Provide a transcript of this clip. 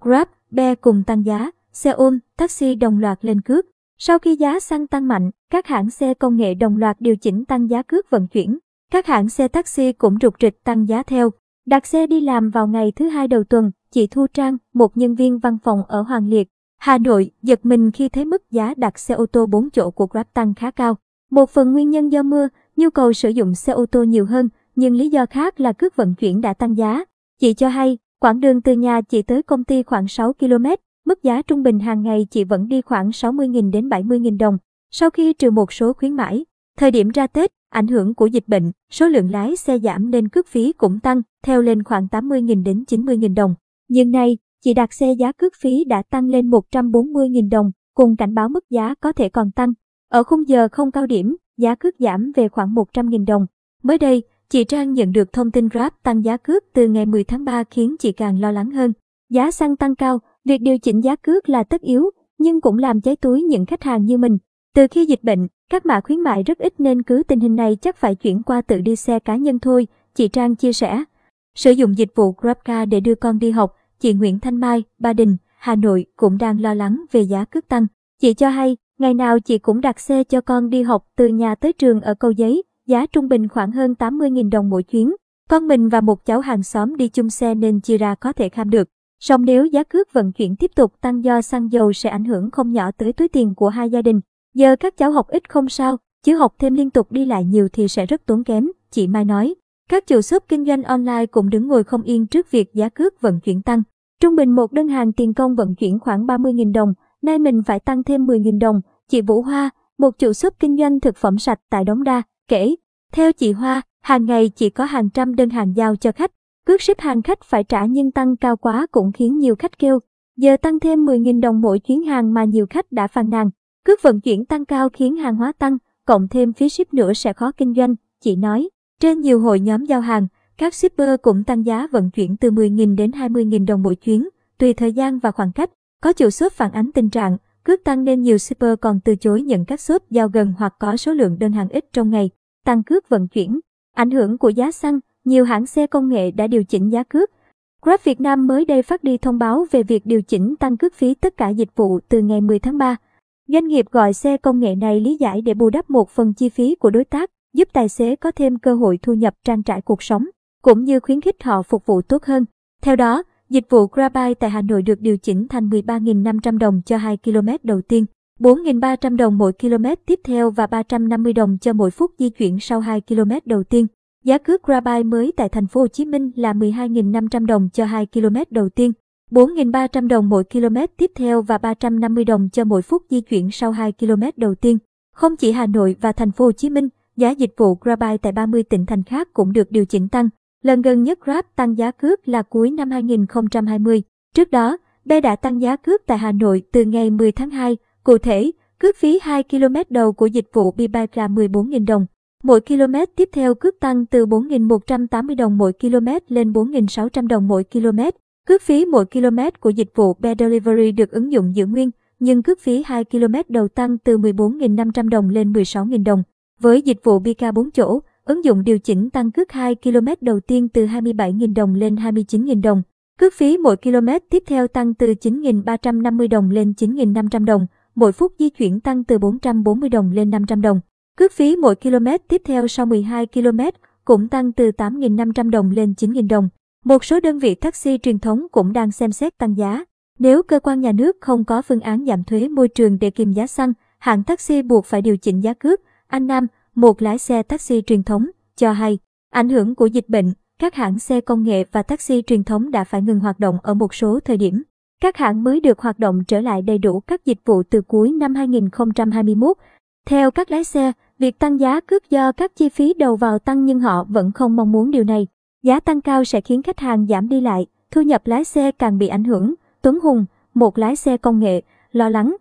Grab, Be cùng tăng giá, xe ôm, taxi đồng loạt lên cước. Sau khi giá xăng tăng mạnh, các hãng xe công nghệ đồng loạt điều chỉnh tăng giá cước vận chuyển. Các hãng xe taxi cũng rục rịch tăng giá theo. Đặt xe đi làm vào ngày thứ hai đầu tuần, chị Thu Trang, một nhân viên văn phòng ở Hoàng Liệt, Hà Nội, giật mình khi thấy mức giá đặt xe ô tô 4 chỗ của Grab tăng khá cao. Một phần nguyên nhân do mưa, nhu cầu sử dụng xe ô tô nhiều hơn, nhưng lý do khác là cước vận chuyển đã tăng giá. Chị cho hay, quãng đường từ nhà chị tới công ty khoảng 6 km, mức giá trung bình hàng ngày chị vẫn đi khoảng 60.000 đến 70.000 đồng. Sau khi trừ một số khuyến mãi, thời điểm ra Tết, ảnh hưởng của dịch bệnh, số lượng lái xe giảm nên cước phí cũng tăng, theo lên khoảng 80.000 đến 90.000 đồng. Nhưng nay, chị đặt xe giá cước phí đã tăng lên 140.000 đồng, cùng cảnh báo mức giá có thể còn tăng. Ở khung giờ không cao điểm, giá cước giảm về khoảng 100.000 đồng. Mới đây, chị Trang nhận được thông tin Grab tăng giá cước từ ngày 10 tháng 3 khiến chị càng lo lắng hơn. Giá xăng tăng cao, việc điều chỉnh giá cước là tất yếu, nhưng cũng làm cháy túi những khách hàng như mình. Từ khi dịch bệnh, các mã khuyến mại rất ít nên cứ tình hình này chắc phải chuyển qua tự đi xe cá nhân thôi, chị Trang chia sẻ. Sử dụng dịch vụ GrabCar để đưa con đi học, chị Nguyễn Thanh Mai, Ba Đình, Hà Nội cũng đang lo lắng về giá cước tăng. Chị cho hay, ngày nào chị cũng đặt xe cho con đi học từ nhà tới trường ở Cầu Giấy, giá trung bình khoảng hơn 80.000 đồng mỗi chuyến. Con mình và một cháu hàng xóm đi chung xe nên chia ra có thể kham được. Song nếu giá cước vận chuyển tiếp tục tăng do xăng dầu sẽ ảnh hưởng không nhỏ tới túi tiền của hai gia đình. Giờ các cháu học ít không sao, chứ học thêm liên tục đi lại nhiều thì sẽ rất tốn kém, chị Mai nói. Các chủ shop kinh doanh online cũng đứng ngồi không yên trước việc giá cước vận chuyển tăng. Trung bình một đơn hàng tiền công vận chuyển khoảng 30.000 đồng, nay mình phải tăng thêm 10.000 đồng. Chị Vũ Hoa, một chủ shop kinh doanh thực phẩm sạch tại Đống Đa, kể. Theo chị Hoa, hàng ngày chỉ có hàng trăm đơn hàng giao cho khách. Cước ship hàng khách phải trả nhưng tăng cao quá cũng khiến nhiều khách kêu. Giờ tăng thêm 10.000 đồng mỗi chuyến hàng mà nhiều khách đã phàn nàn. Cước vận chuyển tăng cao khiến hàng hóa tăng, cộng thêm phí ship nữa sẽ khó kinh doanh, chị nói. Trên nhiều hội nhóm giao hàng, các shipper cũng tăng giá vận chuyển từ 10.000 đến 20.000 đồng mỗi chuyến, tùy thời gian và khoảng cách. Có chủ shop phản ánh tình trạng, cước tăng nên nhiều shipper còn từ chối nhận các shop giao gần hoặc có số lượng đơn hàng ít trong ngày. Tăng cước vận chuyển. Ảnh hưởng của giá xăng, nhiều hãng xe công nghệ đã điều chỉnh giá cước. Grab Việt Nam mới đây phát đi thông báo về việc điều chỉnh tăng cước phí tất cả dịch vụ từ ngày 10 tháng 3. Doanh nghiệp gọi xe công nghệ này lý giải để bù đắp một phần chi phí của đối tác, giúp tài xế có thêm cơ hội thu nhập trang trải cuộc sống, cũng như khuyến khích họ phục vụ tốt hơn. Theo đó, dịch vụ Grabbuy tại Hà Nội được điều chỉnh thành 13.500 đồng cho 2 km đầu tiên, 4.300 đồng mỗi km tiếp theo và 350 đồng cho mỗi phút di chuyển sau 2 km đầu tiên. Giá cước Grabbuy mới tại thành phố Hồ Chí Minh là 12.500 đồng cho 2 km đầu tiên, 4.300 đồng mỗi km tiếp theo và 350 đồng cho mỗi phút di chuyển sau 2 km đầu tiên. Không chỉ Hà Nội và thành phố Hồ Chí Minh, giá dịch vụ Grabbuy tại 30 tỉnh thành khác cũng được điều chỉnh tăng. Lần gần nhất Grab tăng giá cước là cuối năm 2020. Trước đó, B đã tăng giá cước tại Hà Nội từ ngày 10 tháng 2. Cụ thể, cước phí 2 km đầu của dịch vụ BeBike là 14.000 đồng. Mỗi km tiếp theo cước tăng từ 4.180 đồng mỗi km lên 4.600 đồng mỗi km. Cước phí mỗi km của dịch vụ Be Delivery được ứng dụng giữ nguyên, nhưng cước phí 2 km đầu tăng từ 14.500 đồng lên 16.000 đồng. Với dịch vụ Bika 4 chỗ, ứng dụng điều chỉnh tăng cước 2 km đầu tiên từ 27.000 đồng lên 29.000 đồng. Cước phí mỗi km tiếp theo tăng từ 9.350 đồng lên 9.500 đồng, mỗi phút di chuyển tăng từ 440 đồng lên 500 đồng. Cước phí mỗi km tiếp theo sau 12 km cũng tăng từ 8.500 đồng lên 9.000 đồng. Một số đơn vị taxi truyền thống cũng đang xem xét tăng giá. Nếu cơ quan nhà nước không có phương án giảm thuế môi trường để kiềm giá xăng, hãng taxi buộc phải điều chỉnh giá cước. Anh Nam, một lái xe taxi truyền thống, cho hay, ảnh hưởng của dịch bệnh, các hãng xe công nghệ và taxi truyền thống đã phải ngừng hoạt động ở một số thời điểm. Các hãng mới được hoạt động trở lại đầy đủ các dịch vụ từ cuối năm 2021. Theo các lái xe, việc tăng giá cước do các chi phí đầu vào tăng nhưng họ vẫn không mong muốn điều này. Giá tăng cao sẽ khiến khách hàng giảm đi lại, thu nhập lái xe càng bị ảnh hưởng. Tuấn Hùng, một lái xe công nghệ, lo lắng